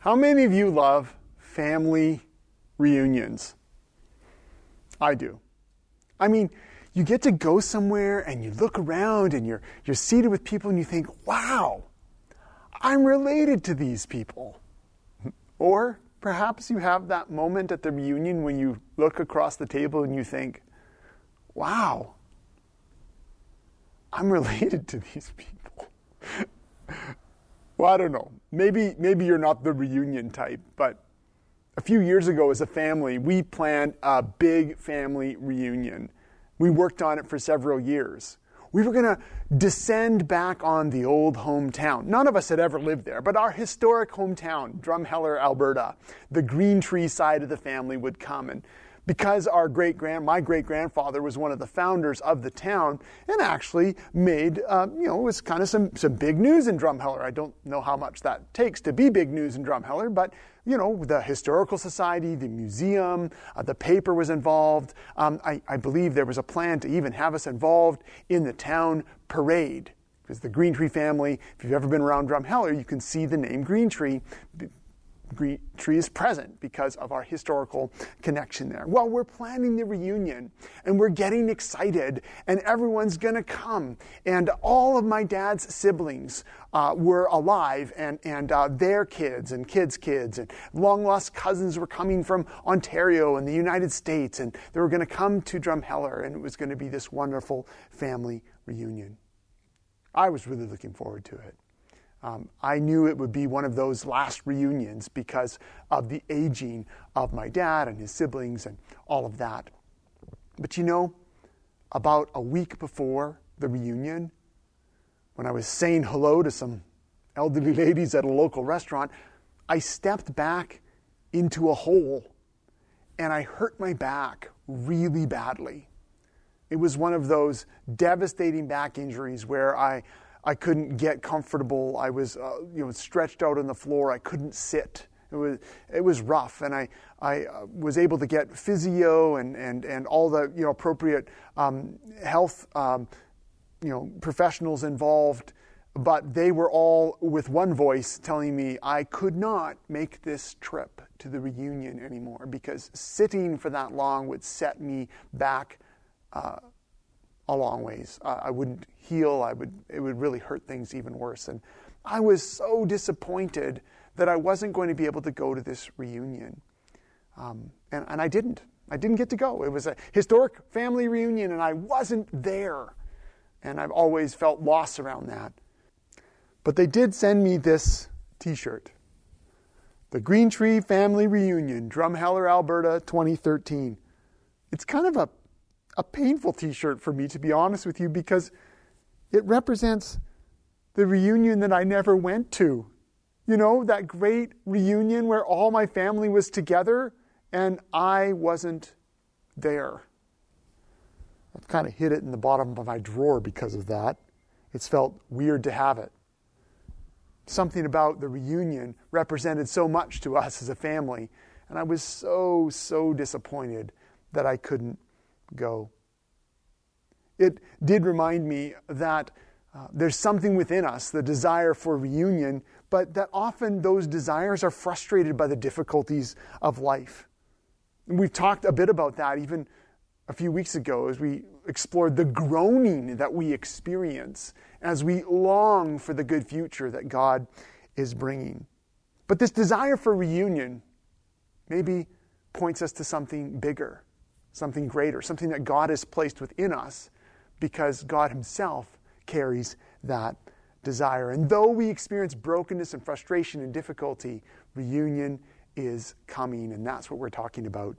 How many of you love family reunions? I do. I mean, you get to go somewhere and you look around and you're, you're seated with people and you think, wow, I'm related to these people. Or perhaps you have that moment at the reunion when you look across the table and you think, wow, I'm related to these people. Well, I don't know. Maybe maybe you're not the reunion type, but a few years ago as a family, we planned a big family reunion. We worked on it for several years. We were going to descend back on the old hometown. None of us had ever lived there, but our historic hometown, Drumheller, Alberta, the Green Tree side of the family would come and because our great grand, my great grandfather was one of the founders of the town and actually made, uh, you know, it was kind of some, some big news in Drumheller. I don't know how much that takes to be big news in Drumheller, but, you know, the Historical Society, the museum, uh, the paper was involved. Um, I, I believe there was a plan to even have us involved in the town parade because the Green Tree family, if you've ever been around Drumheller, you can see the name Green Tree Tree is present because of our historical connection there. Well, we're planning the reunion and we're getting excited, and everyone's going to come. And all of my dad's siblings uh, were alive, and, and uh, their kids and kids' kids, and long lost cousins were coming from Ontario and the United States, and they were going to come to Drumheller, and it was going to be this wonderful family reunion. I was really looking forward to it. Um, I knew it would be one of those last reunions because of the aging of my dad and his siblings and all of that. But you know, about a week before the reunion, when I was saying hello to some elderly ladies at a local restaurant, I stepped back into a hole and I hurt my back really badly. It was one of those devastating back injuries where I I couldn't get comfortable. I was, uh, you know, stretched out on the floor. I couldn't sit. It was, it was rough, and I, I uh, was able to get physio and, and, and all the you know, appropriate um, health um, you know, professionals involved, but they were all with one voice telling me I could not make this trip to the reunion anymore because sitting for that long would set me back uh, a long ways. Uh, I wouldn't heal. I would, it would really hurt things even worse. And I was so disappointed that I wasn't going to be able to go to this reunion. Um, and, and I didn't. I didn't get to go. It was a historic family reunion, and I wasn't there. And I've always felt loss around that. But they did send me this t shirt The Green Tree Family Reunion, Drumheller, Alberta, 2013. It's kind of a a painful t shirt for me, to be honest with you, because it represents the reunion that I never went to. You know, that great reunion where all my family was together and I wasn't there. I've kind of hid it in the bottom of my drawer because of that. It's felt weird to have it. Something about the reunion represented so much to us as a family, and I was so, so disappointed that I couldn't go. It did remind me that uh, there's something within us, the desire for reunion, but that often those desires are frustrated by the difficulties of life. And we've talked a bit about that even a few weeks ago as we explored the groaning that we experience as we long for the good future that God is bringing. But this desire for reunion maybe points us to something bigger something greater, something that God has placed within us because God Himself carries that desire. And though we experience brokenness and frustration and difficulty, reunion is coming, and that's what we're talking about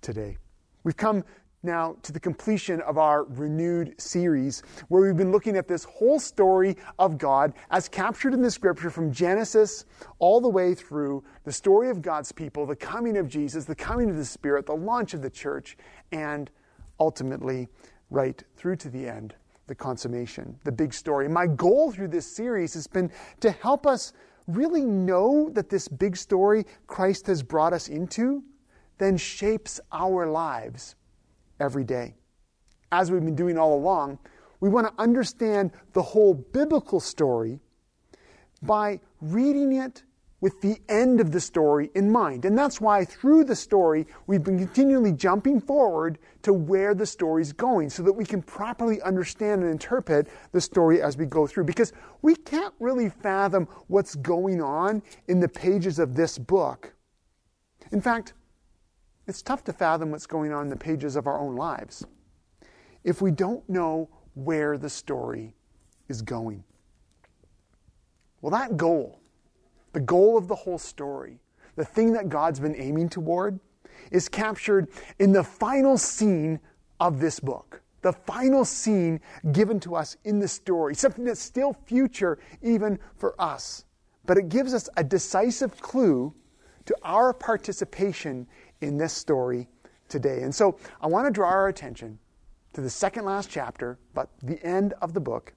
today. We've come now to the completion of our renewed series where we've been looking at this whole story of God as captured in the scripture from Genesis all the way through the story of God's people, the coming of Jesus, the coming of the Spirit, the launch of the church, and ultimately right through to the end, the consummation, the big story. My goal through this series has been to help us really know that this big story Christ has brought us into then shapes our lives every day. As we've been doing all along, we want to understand the whole biblical story by reading it with the end of the story in mind. And that's why through the story, we've been continually jumping forward to where the story's going so that we can properly understand and interpret the story as we go through. Because we can't really fathom what's going on in the pages of this book. In fact, it's tough to fathom what's going on in the pages of our own lives if we don't know where the story is going. Well, that goal, the goal of the whole story, the thing that God's been aiming toward, is captured in the final scene of this book. The final scene given to us in the story, something that's still future even for us. But it gives us a decisive clue to our participation in this story today. And so I want to draw our attention to the second last chapter, but the end of the book,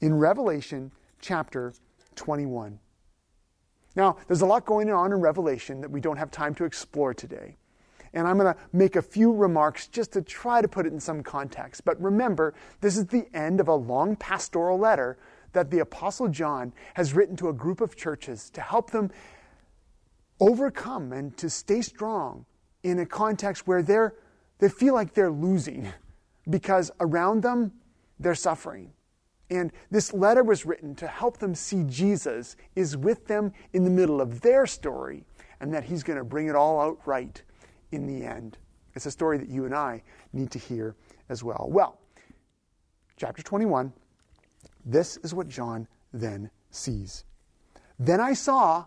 in Revelation chapter 21. Now, there's a lot going on in Revelation that we don't have time to explore today. And I'm going to make a few remarks just to try to put it in some context. But remember, this is the end of a long pastoral letter that the Apostle John has written to a group of churches to help them overcome and to stay strong in a context where they're, they feel like they're losing because around them they're suffering. And this letter was written to help them see Jesus is with them in the middle of their story and that he's going to bring it all out right in the end. It's a story that you and I need to hear as well. Well, chapter 21, this is what John then sees. Then I saw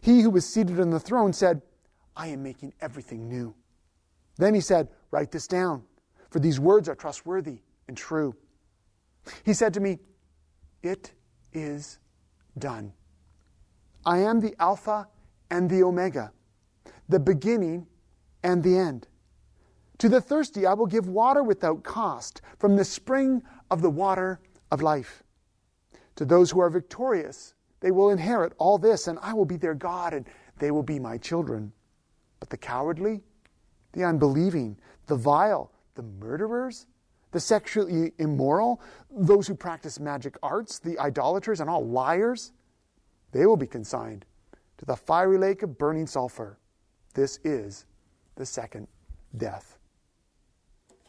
He who was seated on the throne said, I am making everything new. Then he said, Write this down, for these words are trustworthy and true. He said to me, It is done. I am the Alpha and the Omega, the beginning and the end. To the thirsty, I will give water without cost from the spring of the water of life. To those who are victorious, they will inherit all this, and I will be their God, and they will be my children. But the cowardly, the unbelieving, the vile, the murderers, the sexually immoral, those who practice magic arts, the idolaters, and all liars, they will be consigned to the fiery lake of burning sulfur. This is the second death.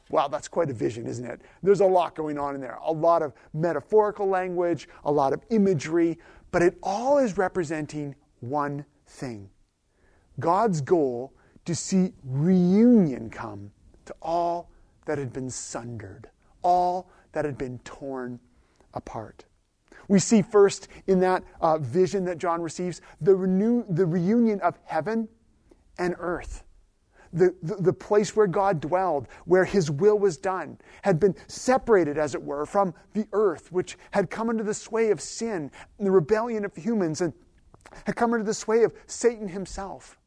Wow, that's quite a vision, isn't it? There's a lot going on in there. A lot of metaphorical language, a lot of imagery, but it all is representing one thing God's goal to see reunion come to all that had been sundered, all that had been torn apart. We see first in that uh, vision that John receives the, renew, the reunion of heaven and earth. The, the, the, place where God dwelled, where his will was done, had been separated, as it were, from the earth, which had come under the sway of sin and the rebellion of humans and had come under the sway of Satan himself.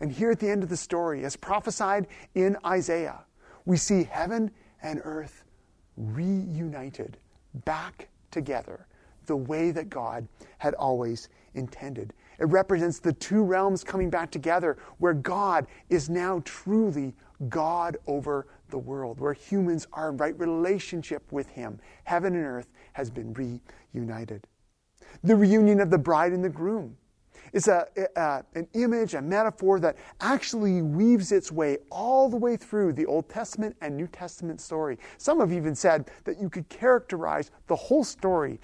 And here at the end of the story, as prophesied in Isaiah, we see heaven and earth reunited back together the way that God had always intended. It represents the two realms coming back together where God is now truly God over the world, where humans are in right relationship with Him. Heaven and earth has been reunited. The reunion of the bride and the groom is a, a, an image, a metaphor that actually weaves its way all the way through the Old Testament and New Testament story. Some have even said that you could characterize the whole story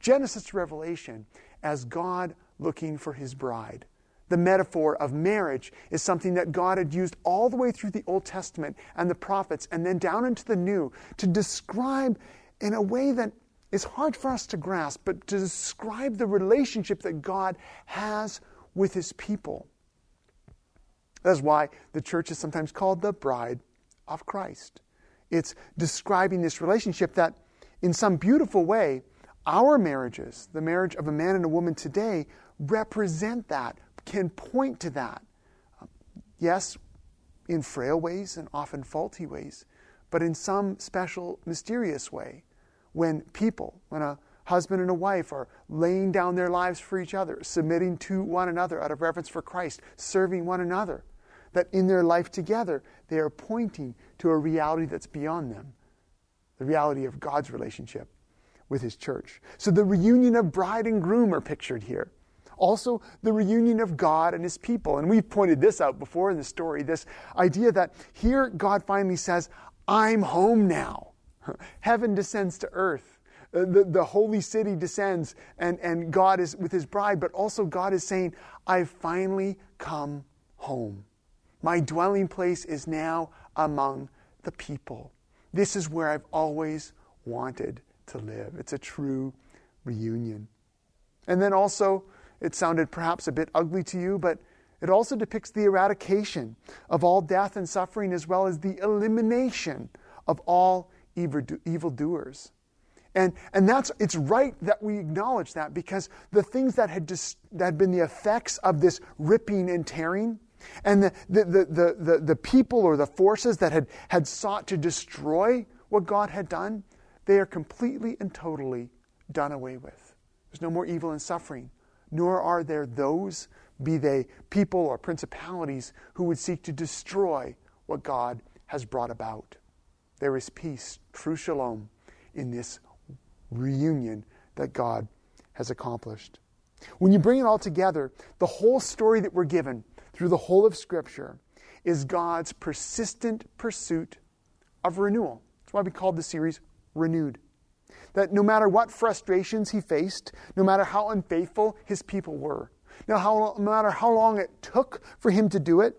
Genesis to Revelation as God looking for his bride. The metaphor of marriage is something that God had used all the way through the Old Testament and the prophets and then down into the New to describe in a way that is hard for us to grasp, but to describe the relationship that God has with his people. That's why the church is sometimes called the bride of Christ. It's describing this relationship that, in some beautiful way, our marriages, the marriage of a man and a woman today, represent that, can point to that. Um, yes, in frail ways and often faulty ways, but in some special, mysterious way. When people, when a husband and a wife are laying down their lives for each other, submitting to one another out of reverence for Christ, serving one another, that in their life together, they are pointing to a reality that's beyond them the reality of God's relationship with his church. So the reunion of bride and groom are pictured here. Also, the reunion of God and his people. And we've pointed this out before in the story this idea that here God finally says, I'm home now. Heaven descends to earth. Uh, the, the holy city descends, and, and God is with his bride, but also God is saying, I've finally come home. My dwelling place is now among the people. This is where I've always wanted to live. It's a true reunion. And then also, it sounded perhaps a bit ugly to you, but it also depicts the eradication of all death and suffering as well as the elimination of all evildoers. And, and that's, it's right that we acknowledge that because the things that had, dis, that had been the effects of this ripping and tearing, and the, the, the, the, the people or the forces that had, had sought to destroy what God had done, they are completely and totally done away with. There's no more evil and suffering, nor are there those, be they people or principalities, who would seek to destroy what God has brought about. There is peace, true shalom, in this reunion that God has accomplished. When you bring it all together, the whole story that we're given through the whole of Scripture is God's persistent pursuit of renewal. That's why we called the series renewed. That no matter what frustrations he faced, no matter how unfaithful his people were, no, matter how long it took for him to do it,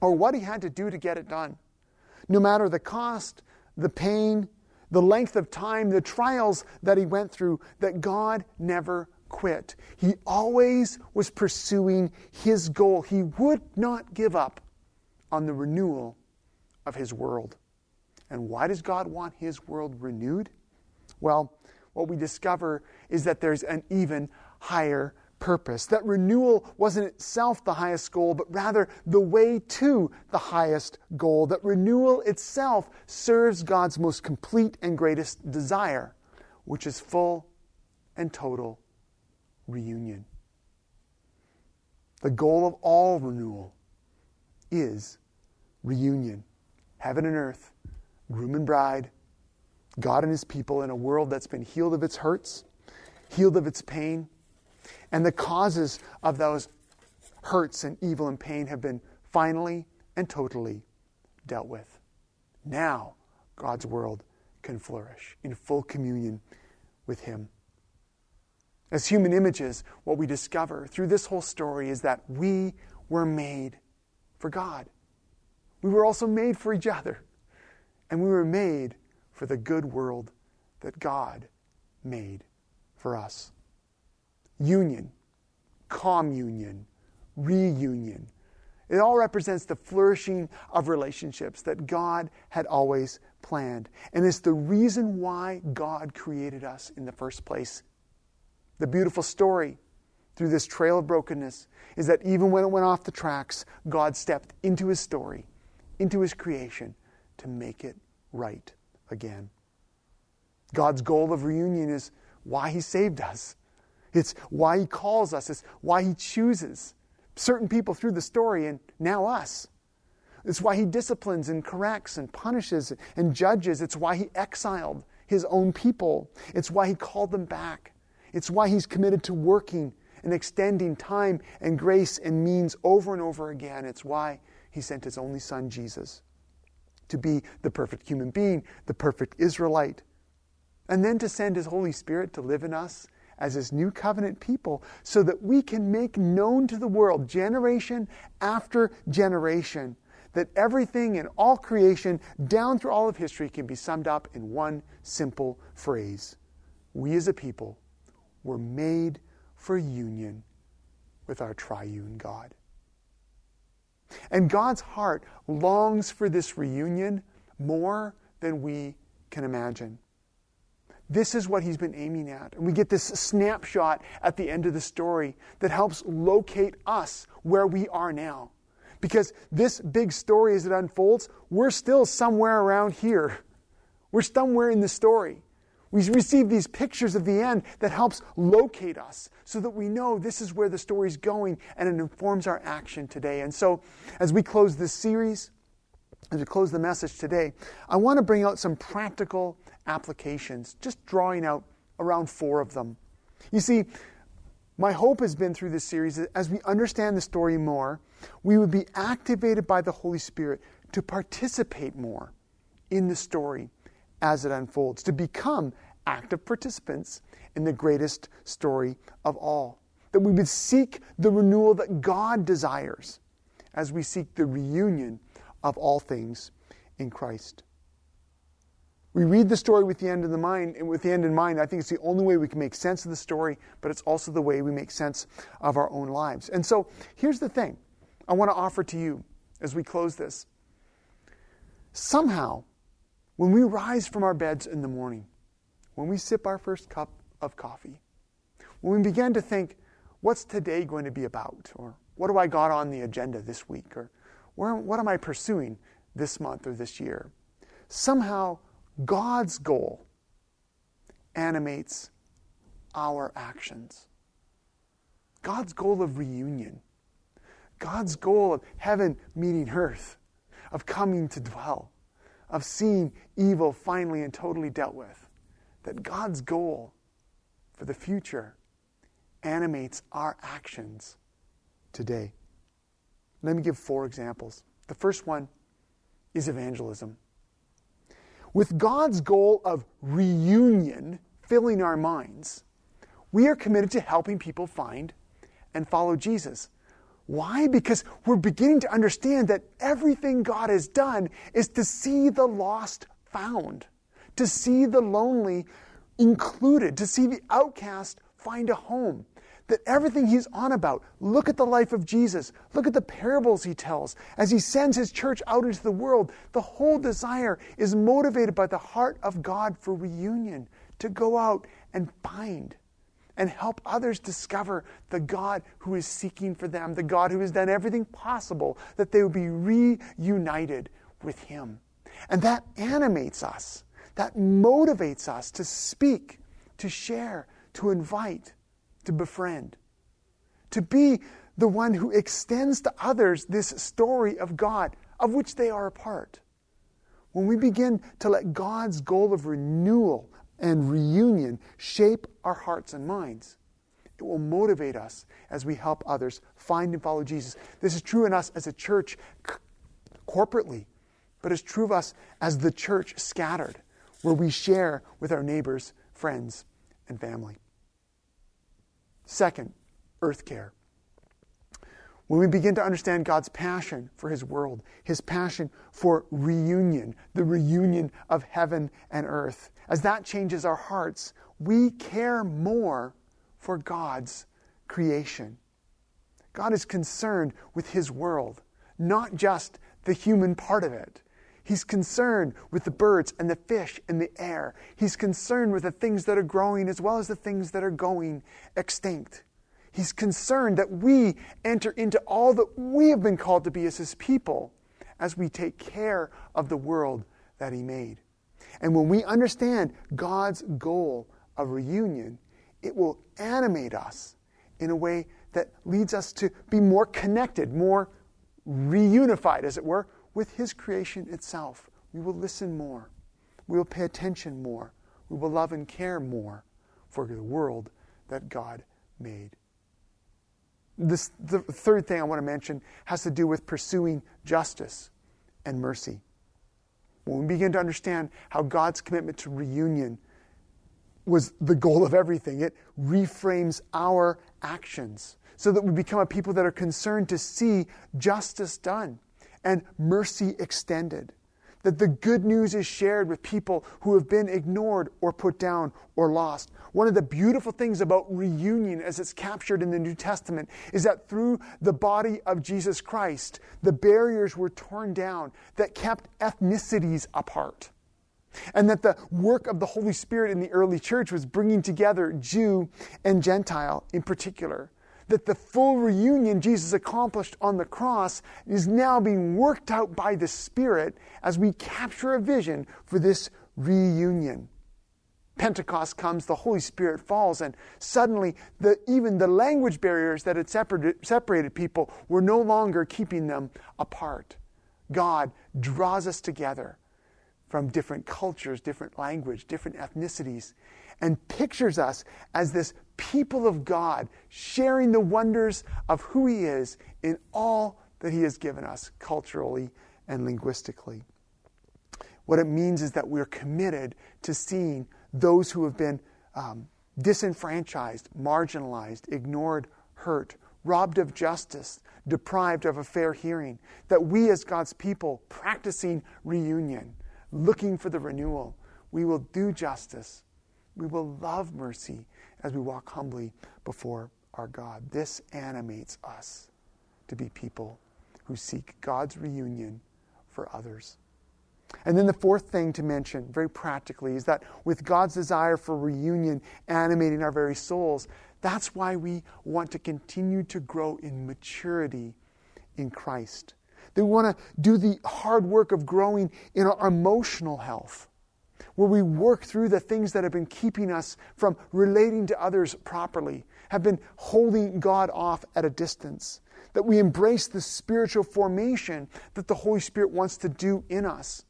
or what he had to do to get it done, no matter the cost, the pain, the length of time, the trials that he went through, that God never quit. He always was pursuing his goal. He would not give up on the renewal of his world. And why does God want his world renewed? Well, what we discover is that there's an even higher purpose. That renewal wasn't itself the highest goal, but rather the way to the highest goal. That renewal itself serves God's most complete and greatest desire, which is full and total reunion. The goal of all renewal is reunion. Heaven and earth groom and bride, God and his people in a world that's been healed of its hurts, healed of its pain, and the causes of those hurts and evil and pain have been finally and totally dealt with. Now, God's world can flourish in full communion with Him. As human images, what we discover through this whole story is that we were made for God. We were also made for each other. And we were made for the good world that God made for us. Union, communion, reunion. It all represents the flourishing of relationships that God had always planned. And it's the reason why God created us in the first place. The beautiful story through this trail of brokenness is that even when it went off the tracks, God stepped into his story, into his creation, to make it right again. God's goal of reunion is why He saved us. It's why He calls us. It's why He chooses certain people through the story and now us. It's why He disciplines and corrects and punishes and judges. It's why He exiled His own people. It's why He called them back. It's why He's committed to working and extending time and grace and means over and over again. It's why He sent His only Son, Jesus, to be the perfect human being, the perfect Israelite, and then to send His Holy Spirit to live in us as His new covenant people so that we can make known to the world, generation after generation, that everything in all creation, down through all of history, can be summed up in one simple phrase We as a people were made for union with our triune God. And God's heart longs for this reunion more than we can imagine. This is what he's been aiming at. And we get this snapshot at the end of the story that helps locate us where we are now. Because this big story, as it unfolds, we're still somewhere around here. We're somewhere in the story. We receive these pictures of the end that helps locate us so that we know this is where the story's going and it informs our action today. And so, as we close this series, as we close the message today, I want to bring out some practical applications, just drawing out around four of them. You see, my hope has been through this series that as we understand the story more, we would be activated by the Holy Spirit to participate more in the story as it unfolds, to become active participants in the greatest story of all. That we would seek the renewal that God desires as we seek the reunion of all things in Christ. We read the story with the end in the mind, and with the end in mind, I think it's the only way we can make sense of the story, but it's also the way we make sense of our own lives. And so here's the thing I want to offer to you as we close this. Somehow, when we rise from our beds in the morning, when we sip our first cup of coffee, when we begin to think, what's today going to be about? Or what do I got on the agenda this week? Or where, what am I pursuing this month or this year? Somehow, God's goal animates our actions. God's goal of reunion. God's goal of heaven meeting earth, of coming to dwell of seeing evil finally and totally dealt with. That God's goal for the future animates our actions today. Let me give four examples. The first one is evangelism. With God's goal of reunion filling our minds, we are committed to helping people find and follow Jesus. Why? Because we're beginning to understand that everything God has done is to see the lost found, to see the lonely included, to see the outcast find a home. That everything he's on about, look at the life of Jesus, look at the parables he tells as he sends his church out into the world. The whole desire is motivated by the heart of God for reunion, to go out and find and help others discover the God who is seeking for them, the God who has done everything possible that they would be reunited with Him. And that animates us, that motivates us to speak, to share, to invite, to befriend, to be the one who extends to others this story of God of which they are a part. When we begin to let God's goal of renewal and reunion shape our hearts and minds. It will motivate us as we help others find and follow Jesus. This is true in us as a church c- corporately, but it's true of us as the church scattered, where we share with our neighbors, friends, and family. Second, earth care. When we begin to understand God's passion for His world, His passion for reunion, the reunion of heaven and earth, as that changes our hearts, we care more for God's creation. God is concerned with His world, not just the human part of it. He's concerned with the birds and the fish and the air. He's concerned with the things that are growing as well as the things that are going extinct. He's concerned that we enter into all that we have been called to be as His people as we take care of the world that He made. And when we understand God's goal of reunion, it will animate us in a way that leads us to be more connected, more reunified, as it were, with His creation itself. We will listen more. We will pay attention more. We will love and care more for the world that God made. This, the third thing I want to mention has to do with pursuing justice and mercy. When we begin to understand how God's commitment to reunion was the goal of everything, it reframes our actions so that we become a people that are concerned to see justice done and mercy extended that the good news is shared with people who have been ignored or put down or lost. One of the beautiful things about reunion, as it's captured in the New Testament, is that through the body of Jesus Christ, the barriers were torn down that kept ethnicities apart. And that the work of the Holy Spirit in the early church was bringing together Jew and Gentile in particular that the full reunion Jesus accomplished on the cross is now being worked out by the Spirit as we capture a vision for this reunion. Pentecost comes, the Holy Spirit falls, and suddenly the, even the language barriers that had separated, separated people were no longer keeping them apart. God draws us together from different cultures, different language, different ethnicities, and pictures us as this people of God, sharing the wonders of who He is in all that He has given us culturally and linguistically. What it means is that we're committed to seeing those who have been um, disenfranchised, marginalized, ignored, hurt, robbed of justice, deprived of a fair hearing. That we, as God's people, practicing reunion, looking for the renewal, we will do justice we will love mercy as we walk humbly before our God. This animates us to be people who seek God's reunion for others. And then the fourth thing to mention, very practically, is that with God's desire for reunion animating our very souls, that's why we want to continue to grow in maturity in Christ. They want to do the hard work of growing in our emotional health where we work through the things that have been keeping us from relating to others properly, have been holding God off at a distance, that we embrace the spiritual formation that the Holy Spirit wants to do in us.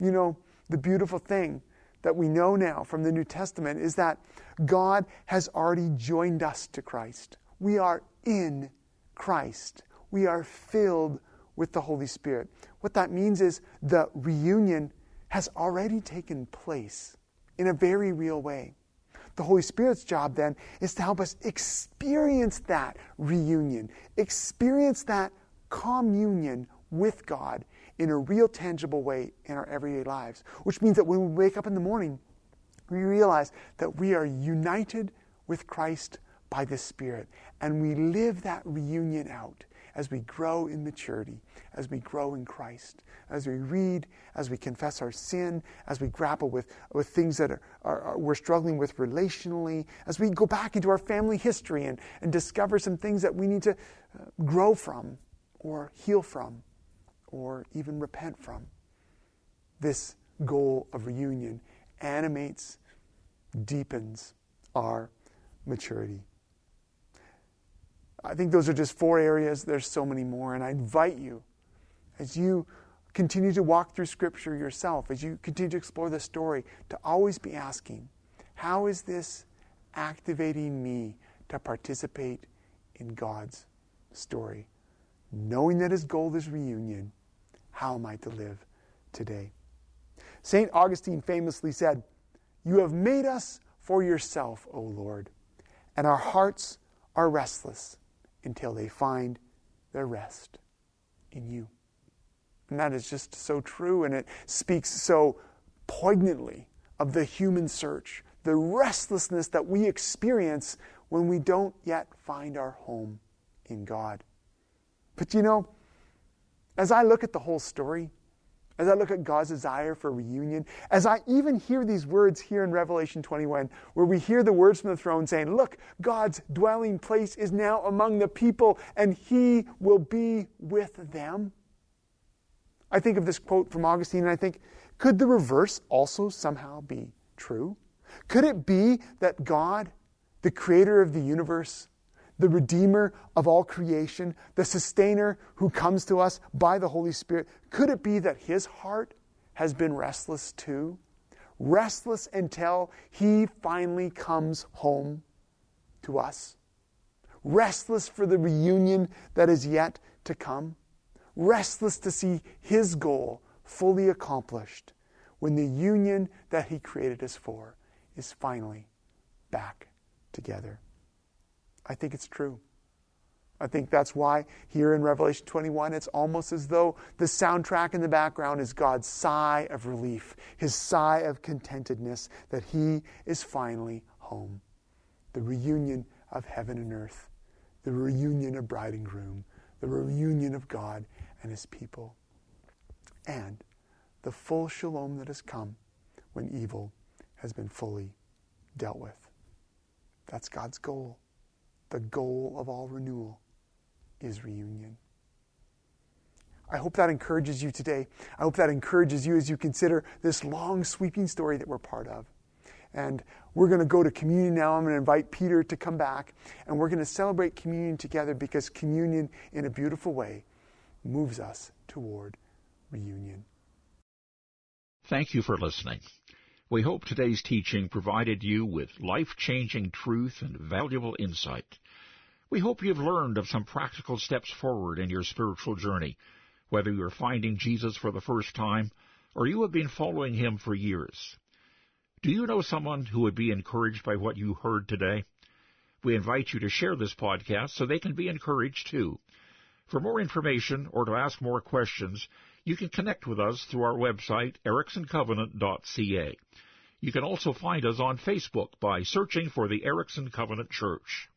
You know, the beautiful thing that we know now from the New Testament is that God has already joined us to Christ. We are in Christ. We are filled with the Holy Spirit. What that means is the reunion has already taken place in a very real way. The Holy Spirit's job then is to help us experience that reunion, experience that communion with God in a real, tangible way in our everyday lives. Which means that when we wake up in the morning, we realize that we are united with Christ by the Spirit, and we live that reunion out as we grow in maturity, as we grow in Christ, as we read, as we confess our sin, as we grapple with, with things that are, are, are, we're struggling with relationally, as we go back into our family history and, and discover some things that we need to uh, grow from or heal from or even repent from. This goal of reunion animates, deepens our maturity. I think those are just four areas. There's so many more. And I invite you, as you continue to walk through Scripture yourself, as you continue to explore the story, to always be asking, how is this activating me to participate in God's story? Knowing that His goal is reunion, how am I to live today? St. Augustine famously said, You have made us for yourself, O Lord, and our hearts are restless until they find their rest in you. And that is just so true, and it speaks so poignantly of the human search, the restlessness that we experience when we don't yet find our home in God. But you know, as I look at the whole story, as I look at God's desire for reunion, as I even hear these words here in Revelation 21, where we hear the words from the throne saying, Look, God's dwelling place is now among the people, and he will be with them. I think of this quote from Augustine, and I think, could the reverse also somehow be true? Could it be that God, the creator of the universe, the redeemer of all creation, the sustainer who comes to us by the Holy Spirit, could it be that his heart has been restless too? Restless until he finally comes home to us? Restless for the reunion that is yet to come? Restless to see his goal fully accomplished when the union that he created us for is finally back together. I think it's true. I think that's why here in Revelation 21, it's almost as though the soundtrack in the background is God's sigh of relief, his sigh of contentedness that he is finally home. The reunion of heaven and earth, the reunion of bride and groom, the reunion of God and his people, and the full shalom that has come when evil has been fully dealt with. That's God's goal. The goal of all renewal is reunion. I hope that encourages you today. I hope that encourages you as you consider this long, sweeping story that we're part of. And we're going to go to communion now. I'm going to invite Peter to come back, and we're going to celebrate communion together because communion, in a beautiful way, moves us toward reunion. Thank you for listening. We hope today's teaching provided you with life-changing truth and valuable insight. We hope you've learned of some practical steps forward in your spiritual journey, whether you're finding Jesus for the first time or you have been following him for years. Do you know someone who would be encouraged by what you heard today? We invite you to share this podcast so they can be encouraged too. For more information or to ask more questions, you can connect with us through our website, ericksoncovenant.ca. You can also find us on Facebook by searching for the Erickson Covenant Church.